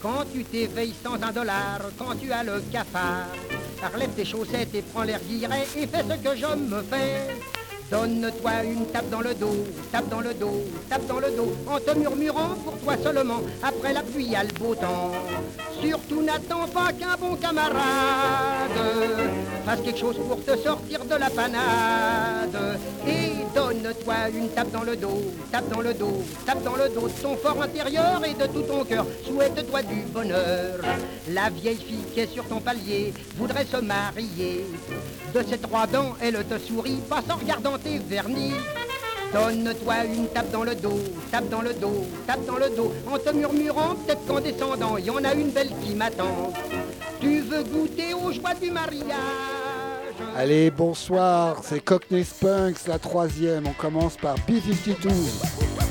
Quand tu t'éveilles sans un dollar, quand tu as le cafard, Arlève tes chaussettes et prends l'air guiré et fais ce que je me fais. Donne-toi une tape dans le dos, tape dans le dos, tape dans le dos, en te murmurant pour toi seulement, après la pluie, à le beau temps. Surtout n'attends pas qu'un bon camarade fasse quelque chose pour te sortir de la panade. Et donne-toi une tape dans le dos, tape dans le dos, tape dans le dos de ton fort intérieur et de tout ton cœur. Souhaite-toi du bonheur. La vieille fille qui est sur ton palier voudrait se marier. De ses trois dents, elle te sourit, passe en regardant tes vernis. Donne-toi une tape dans le dos, tape dans le dos, tape dans le dos, en te murmurant, peut-être qu'en descendant, il y en a une belle qui m'attend. Tu veux goûter aux joies du mariage? Allez, bonsoir, c'est Cockney Spunks, la troisième. On commence par B-52.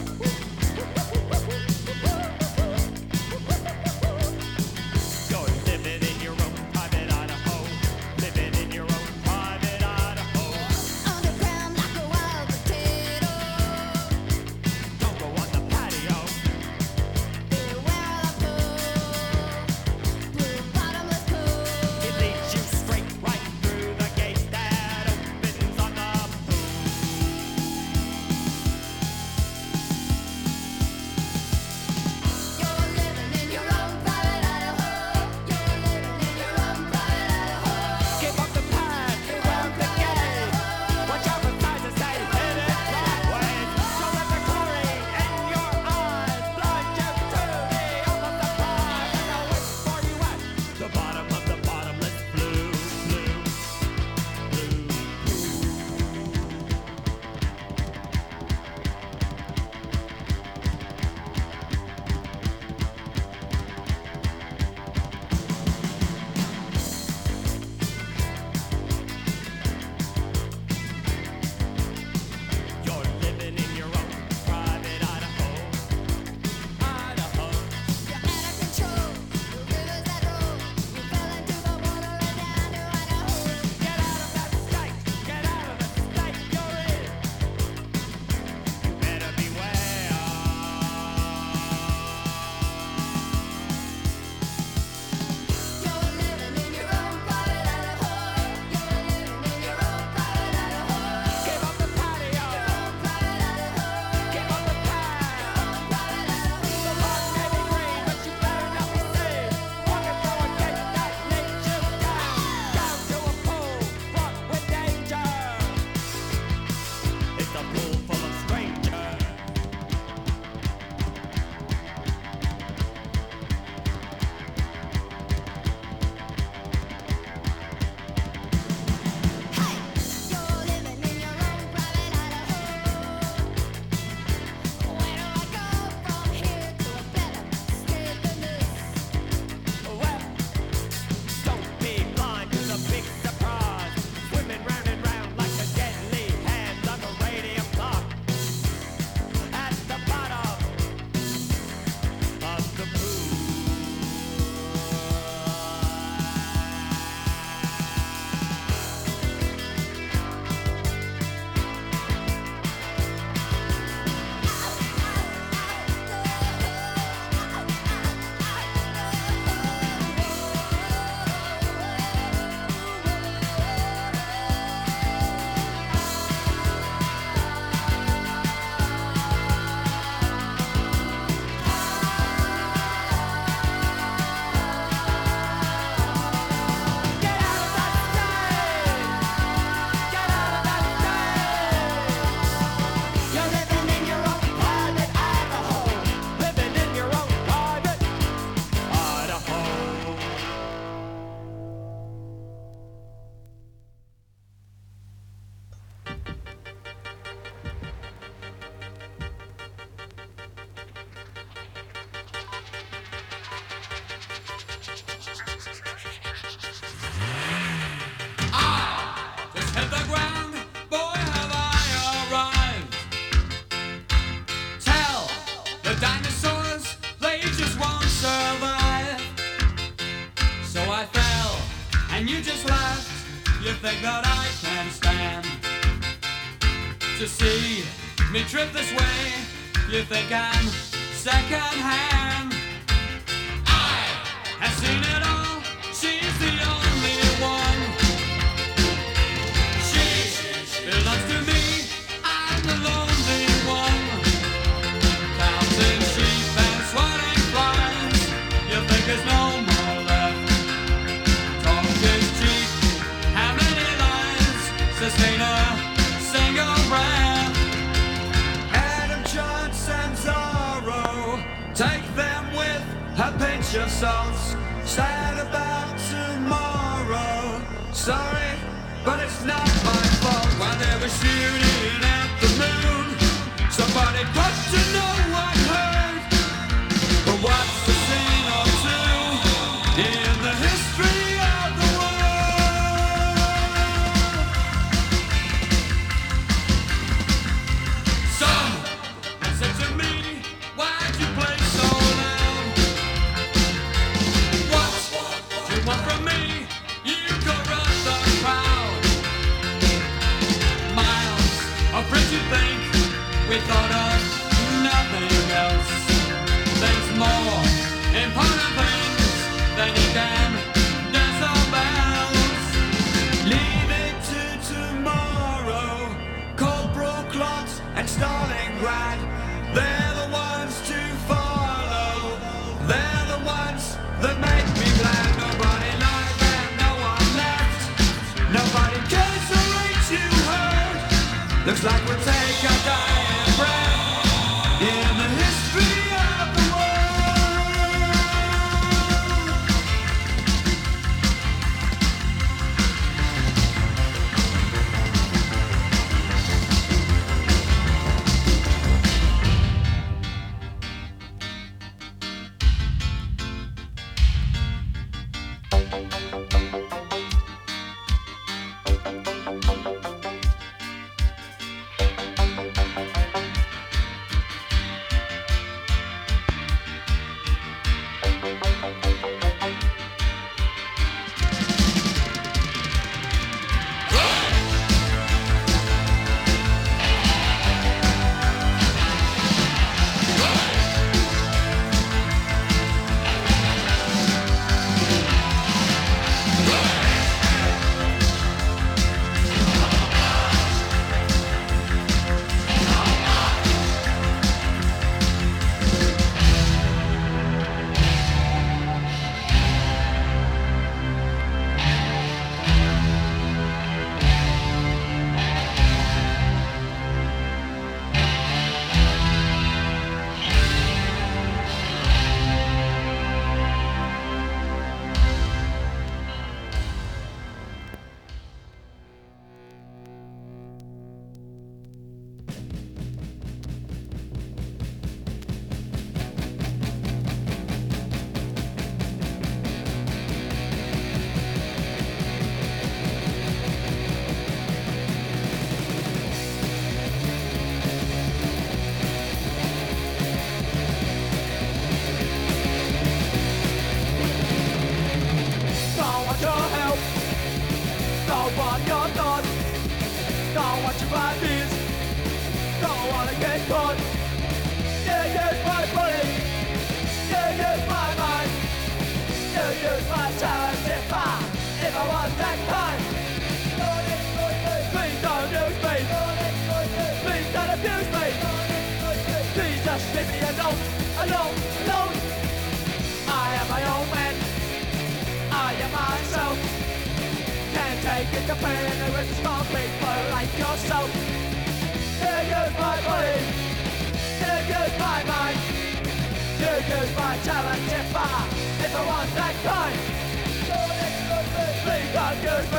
Take them with a pinch of salt. Sad about tomorrow. Sorry, but it's not my fault. While they were shooting at the moon, somebody got to know.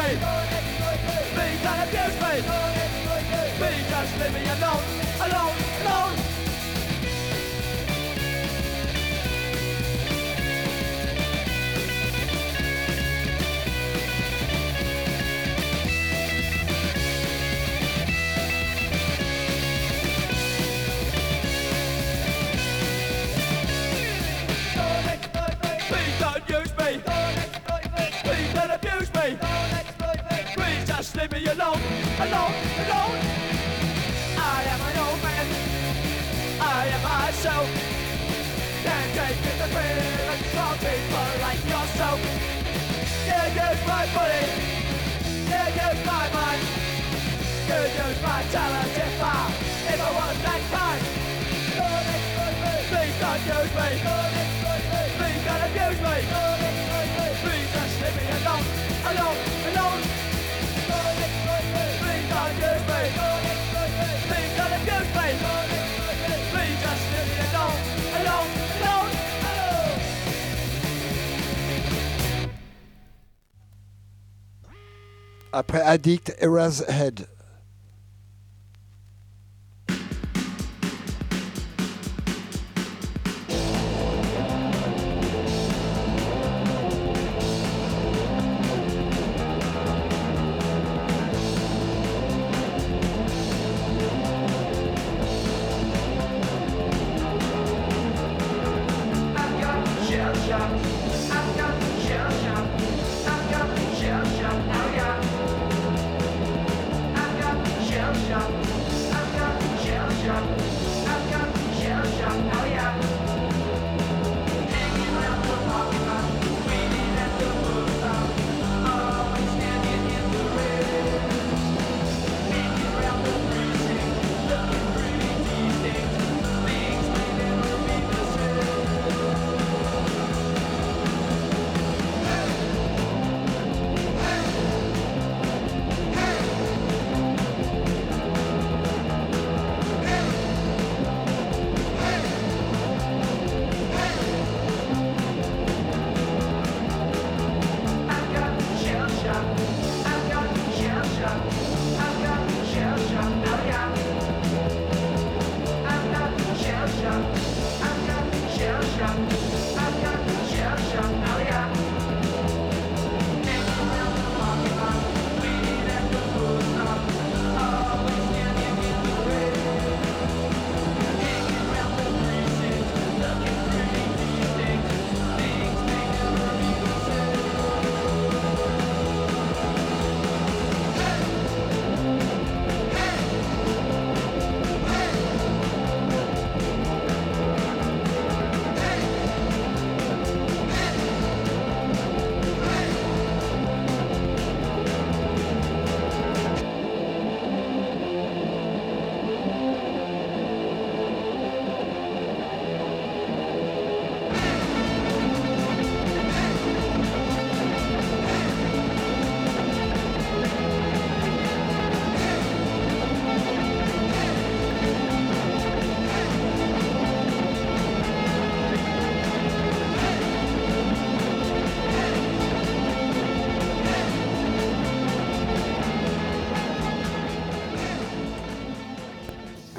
me. Don't abuse me. Leave me alone. me alone, alone, alone. I am an old man, I am myself. Can't take it the feeling from people like yourself. Can't use my body, can't use my mind. Could use my talent if I, if I was that kind. Please don't use me. Please don't abuse me. Don't me, please just leave me alone, alone. Addict, Era's Head.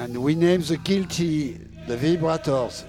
And we name the guilty, the vibrators.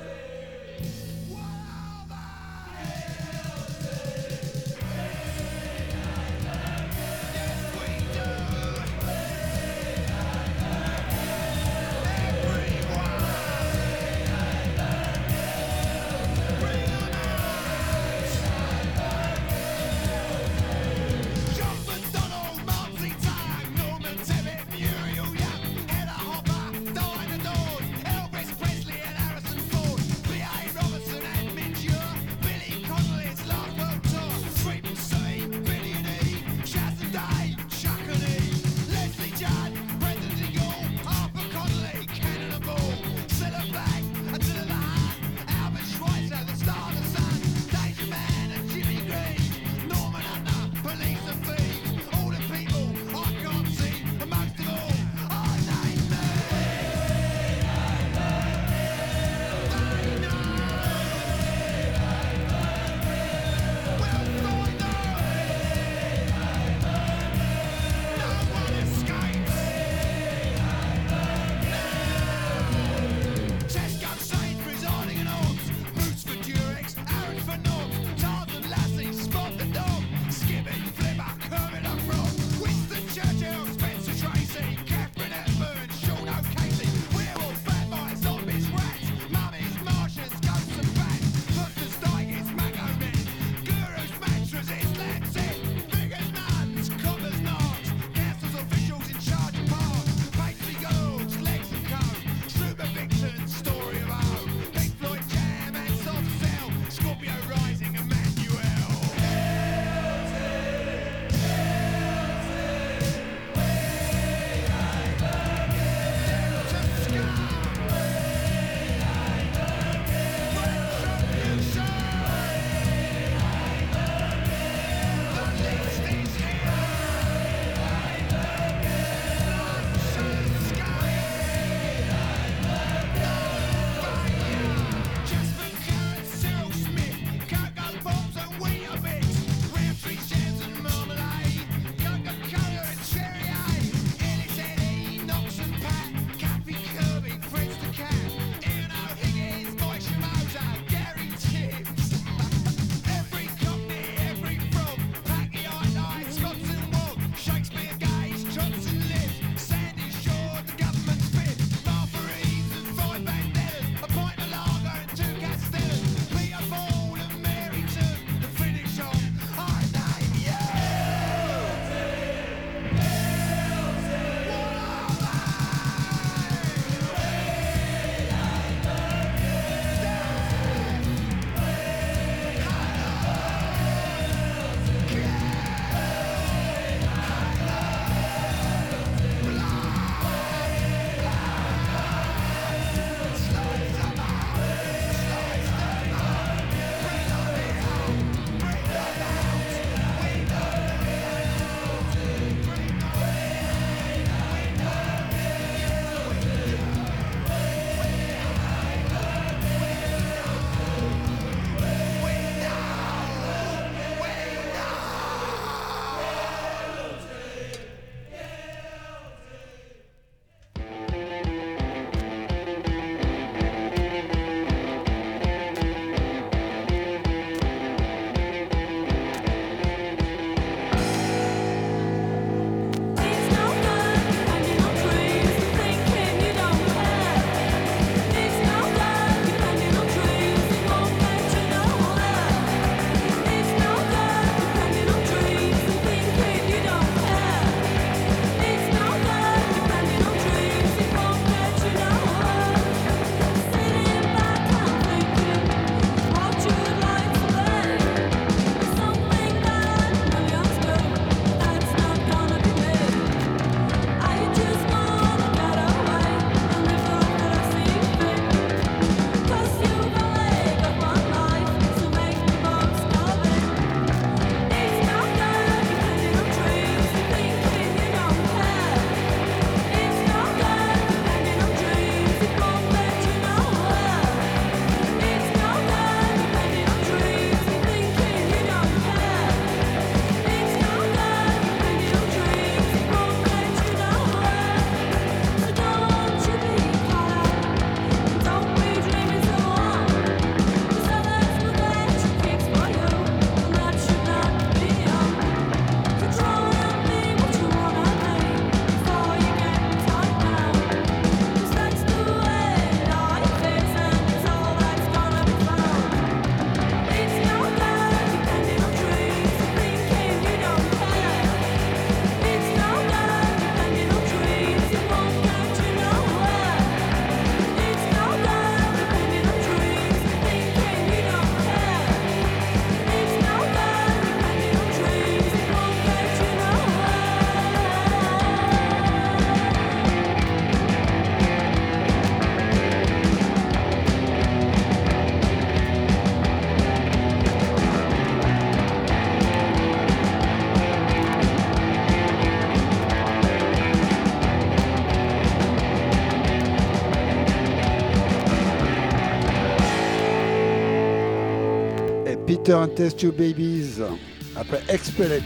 And Test Your Babies. Après Expel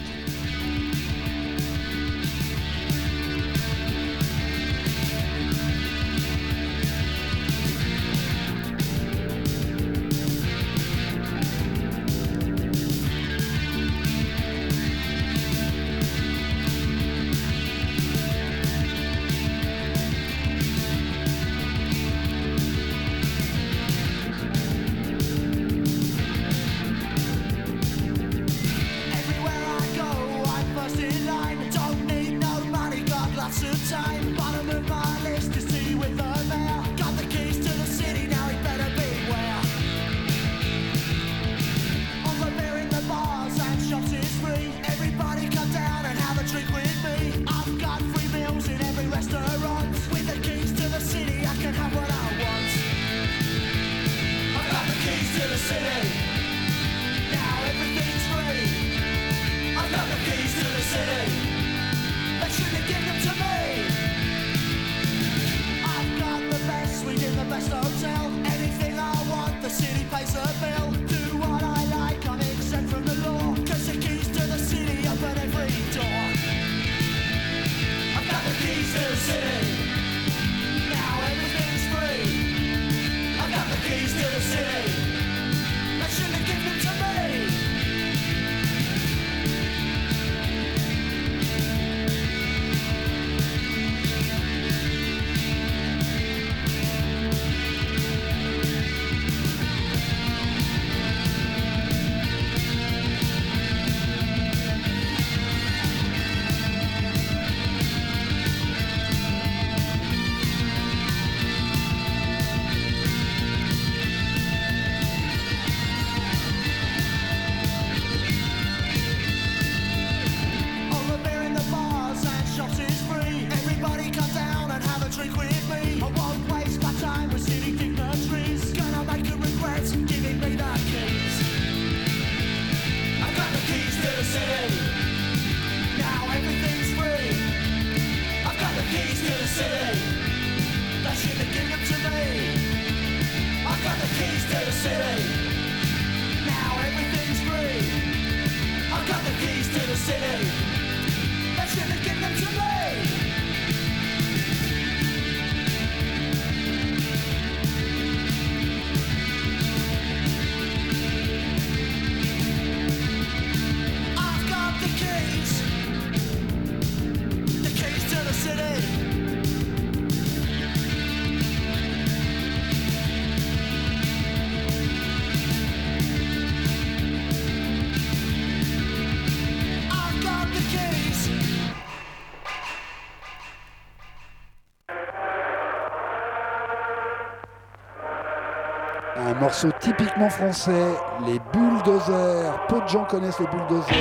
morceau typiquement français, les bulldozers. Peu de gens connaissent les bulldozers.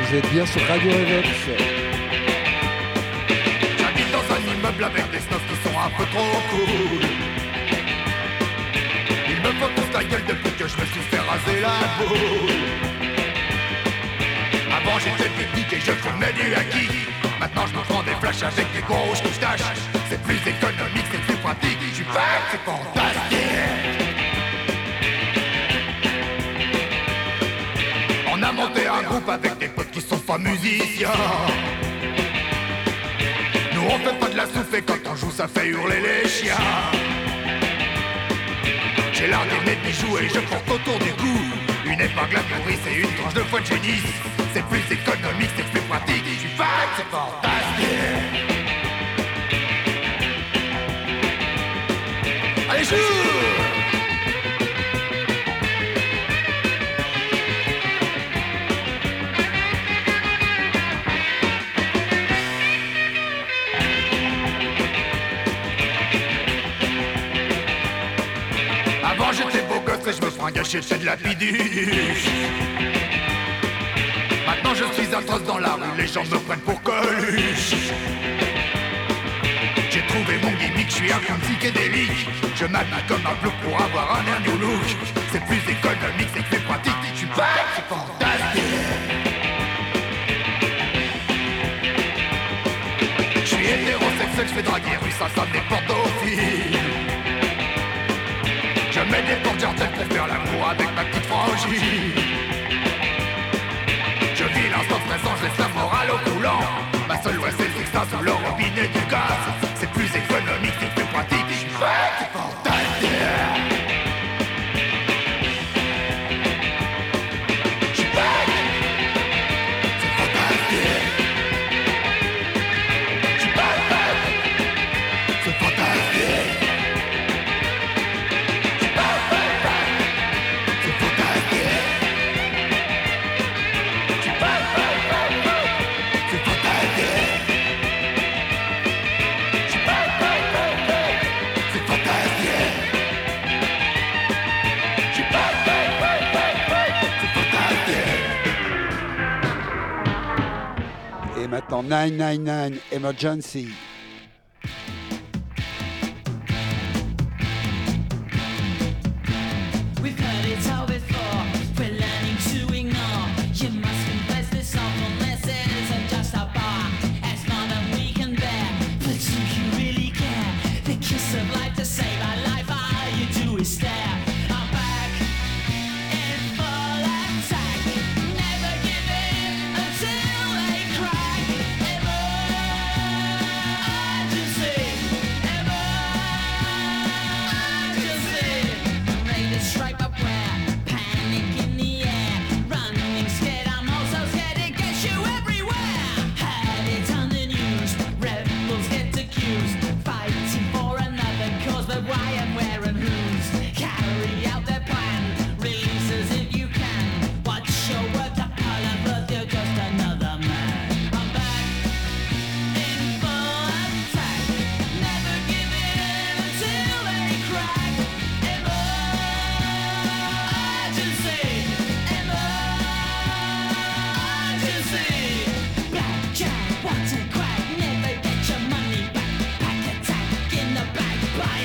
Vous êtes bien sur Radio Revox. J'habite dans un immeuble avec des snobs qui sont un peu trop cool. Ils me font tous la gueule depuis que je me suis fait raser la boule. Avant j'étais pique et je fumais du acquis. Maintenant je me prends des flashs avec des grosses moustaches. C'est plus économique, c'est plus pratique. Je suis back, c'est fantastique. On a monté un groupe avec des potes qui sont pas musiciens. Nous on fait pas de la et quand on joue ça fait hurler les chiens J'ai largué mes bijoux et je porte autour du cou Épingle à nourrice et une tranche de foie de génisse C'est plus économique, c'est plus pratique. Je suis fan, c'est fantastique Allez joue je me gâcher c'est de la piduche. Maintenant je suis atroce dans la rue, les gens me prennent pour Coluche. J'ai trouvé mon gimmick, je suis un psychédélique. Je m'habille comme un bleu pour avoir un air new look C'est plus économique, c'est plus pratique Je suis pas, fantastique. Je suis hétérosexuel je fais draguer rue ça sonne des portophiles Je mets des porteurs pour faire l'amour avec ma petite frangine. Je vis l'instant présent, je laisse la morale au coulant. Ma seule loi c'est le sur le robinet du gaz. C'est plus économique, 999 Emergency.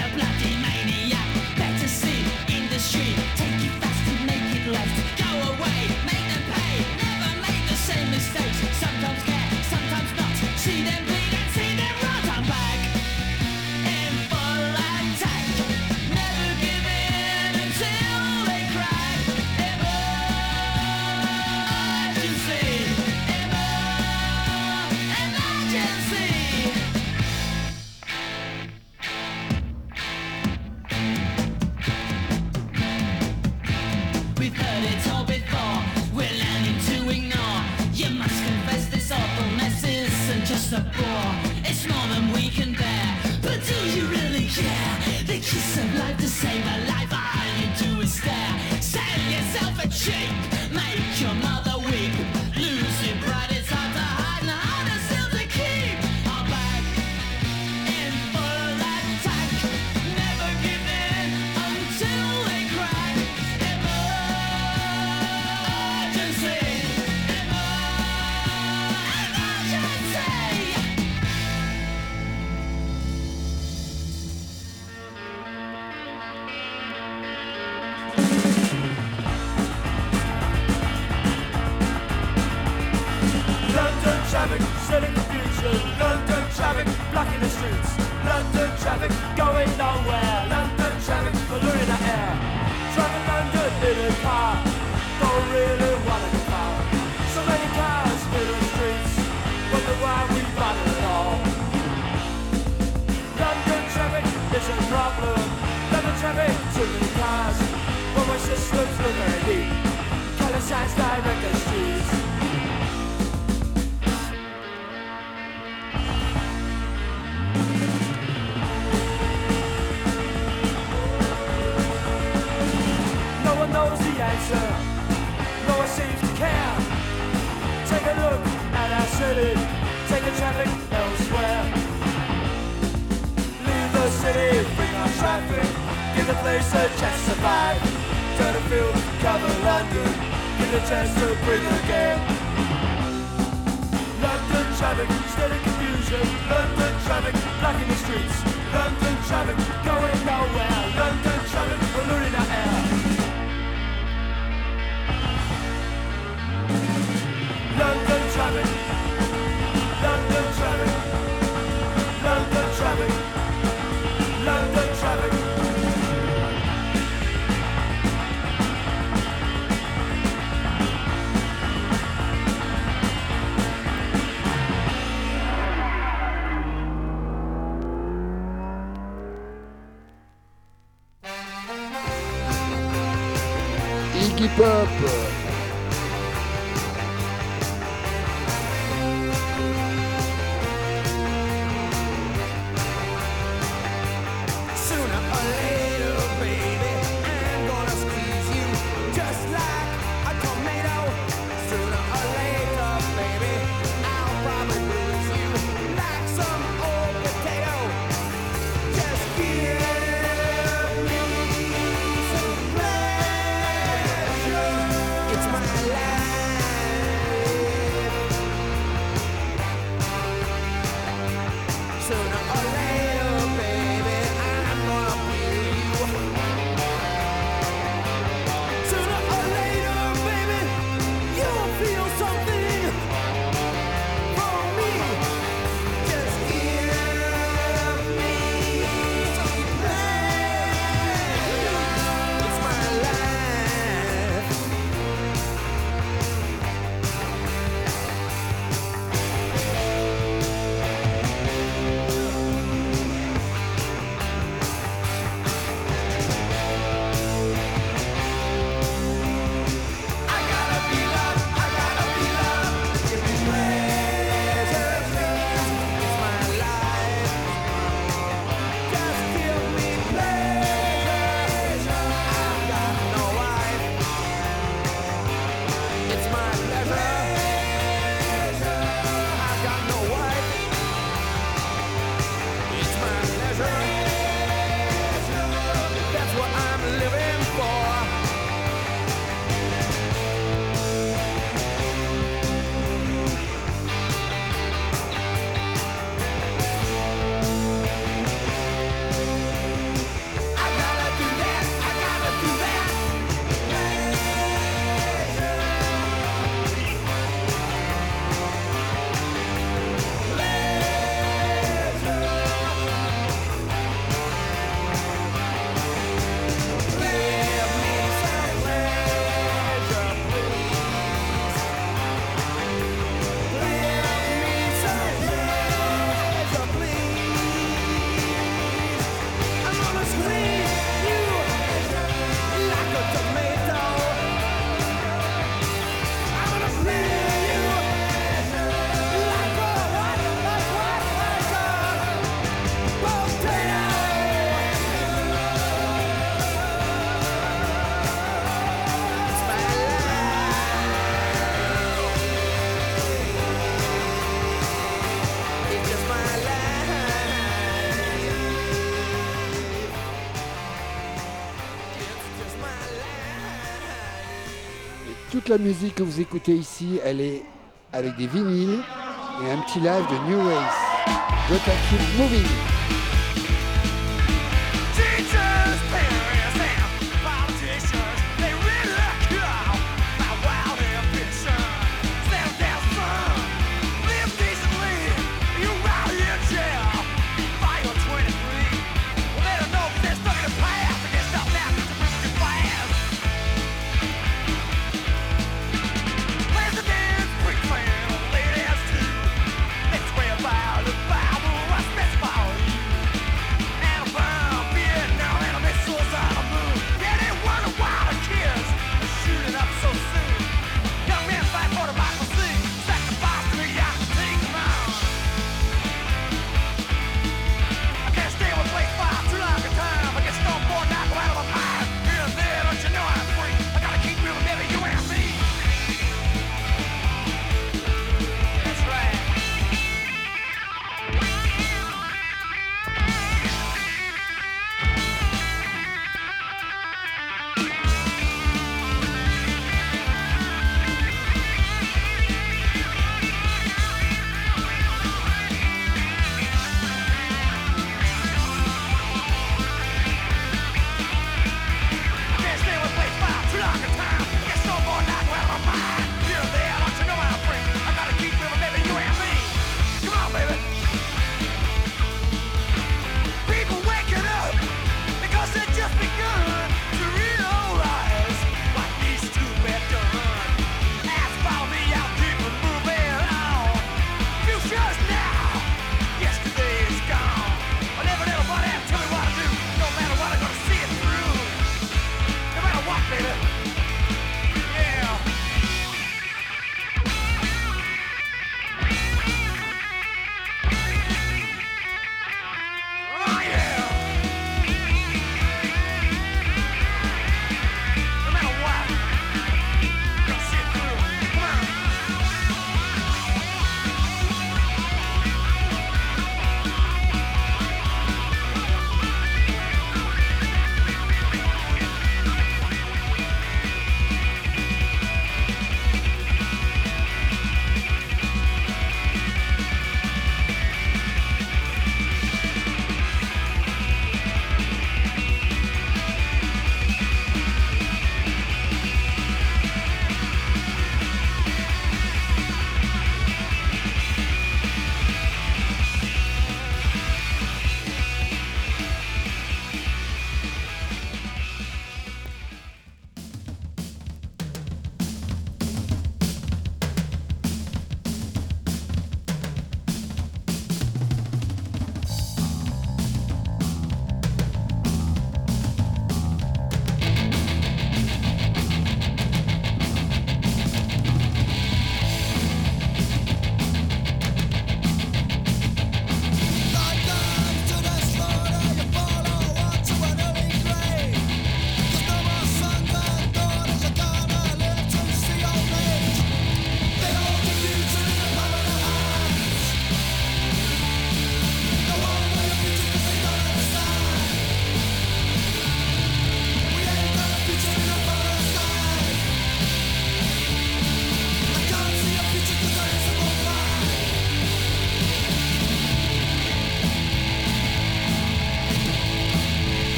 Yeah, a. toute la musique que vous écoutez ici, elle est avec des vinyles et un petit live de New Ways.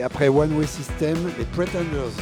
Et après One Way System, les Pretenders.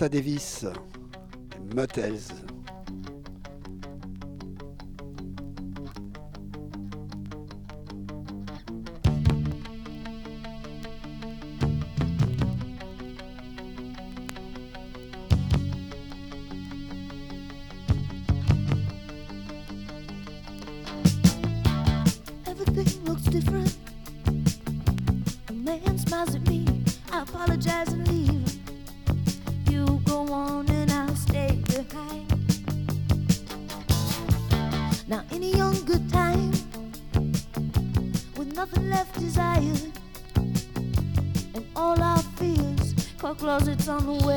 Martha Davis, Motels. on the way.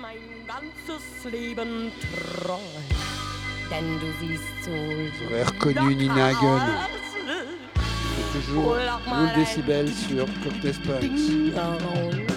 mein ganzes Leben treu. Denn du siehst so. J'aurais reconnu Nina Hagen. Toujours 1000 décibels sur Cocktail Punks.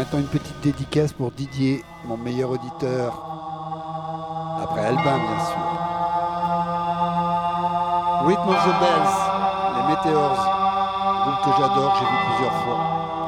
Maintenant, une petite dédicace pour Didier, mon meilleur auditeur. Après Albin, bien sûr. Rhythm of the Bells, les Météores, groupe que j'adore, j'ai vu plusieurs fois.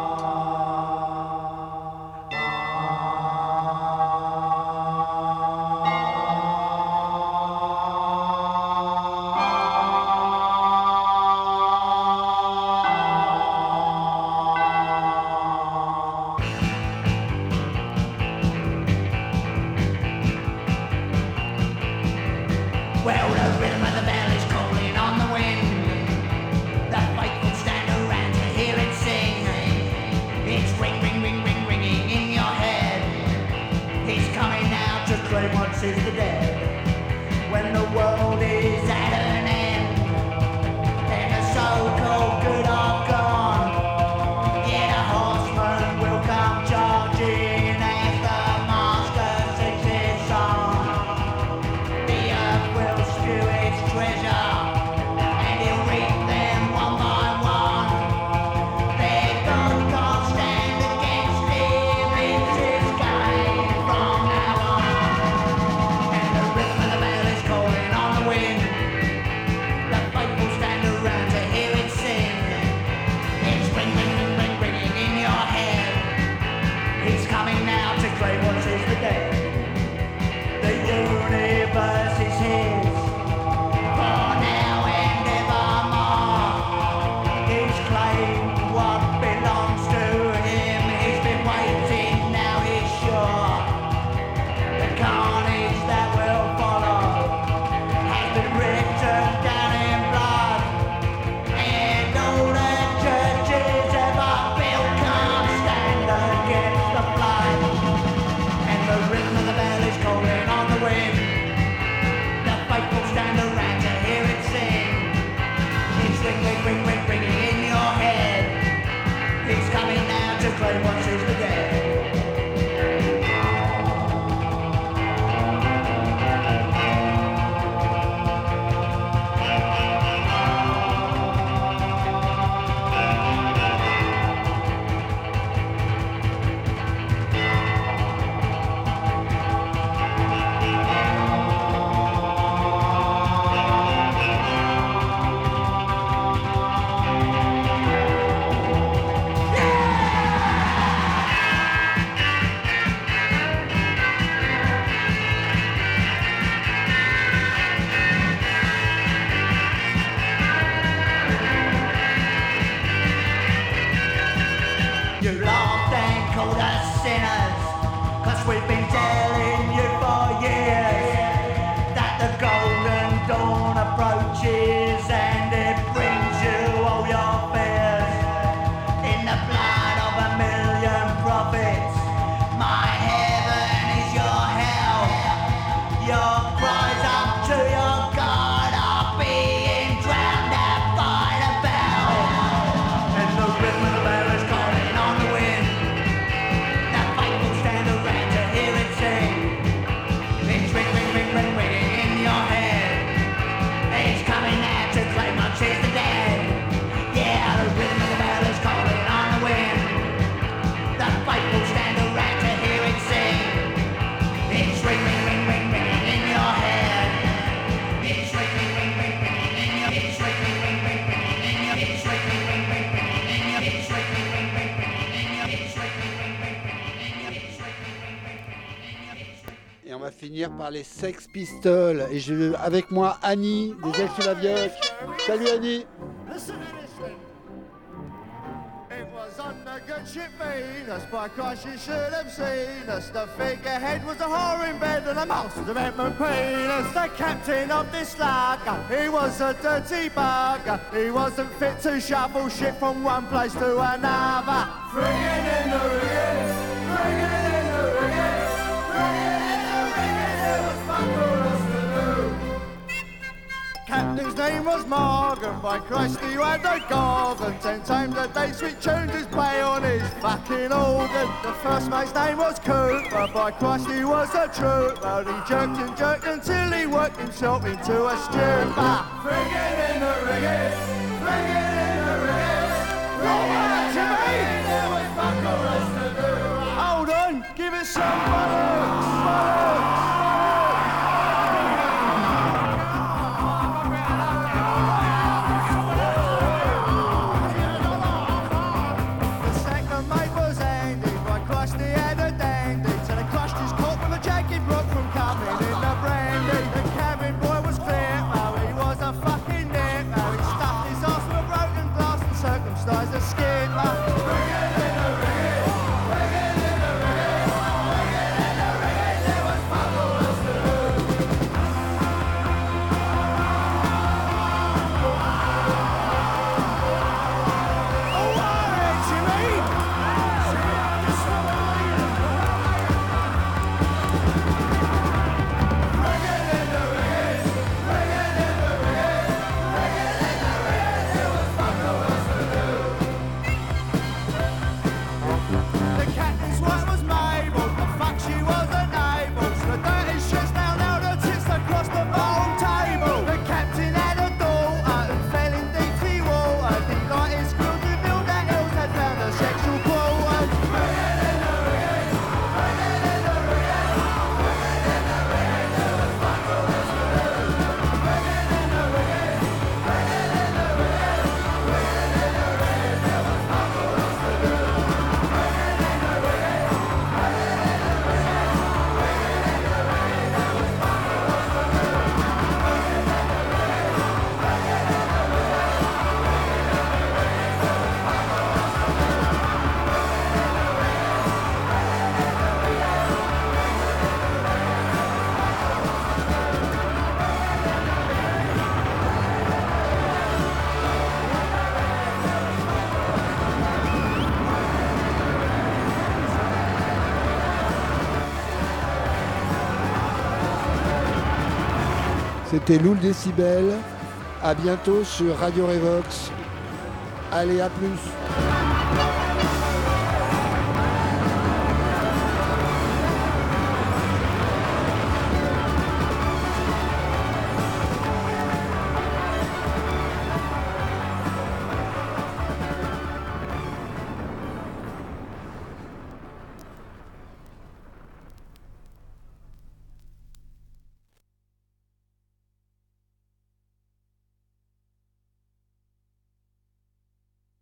Finir par les Sex Pistols. Et j'ai avec moi Annie des Ex-Lavioc. Salut Annie Listen to this thing. It was on the good ship Venus, by Christ you should have seen us. The figurehead was a whore in bed and the master of Edmund Penis. The captain of this lager, he was a dirty bugger. He wasn't fit to shuffle shit from one place to another. Friggin' in the rigging, Captain's name was Morgan, by Christ he had a garden. Ten times a day sweet tunes his play on his fucking organ. The first mate's name was Cooper, by Christ he was a trooper. He jerked and jerked until he worked himself into a stupor. Friggin' in the rigging, friggin' in the rigging. Friggin' to me, there was fuck all to do Hold on, give it some butter, butter C'était Loul Décibel. À bientôt sur Radio Revox. Allez, à plus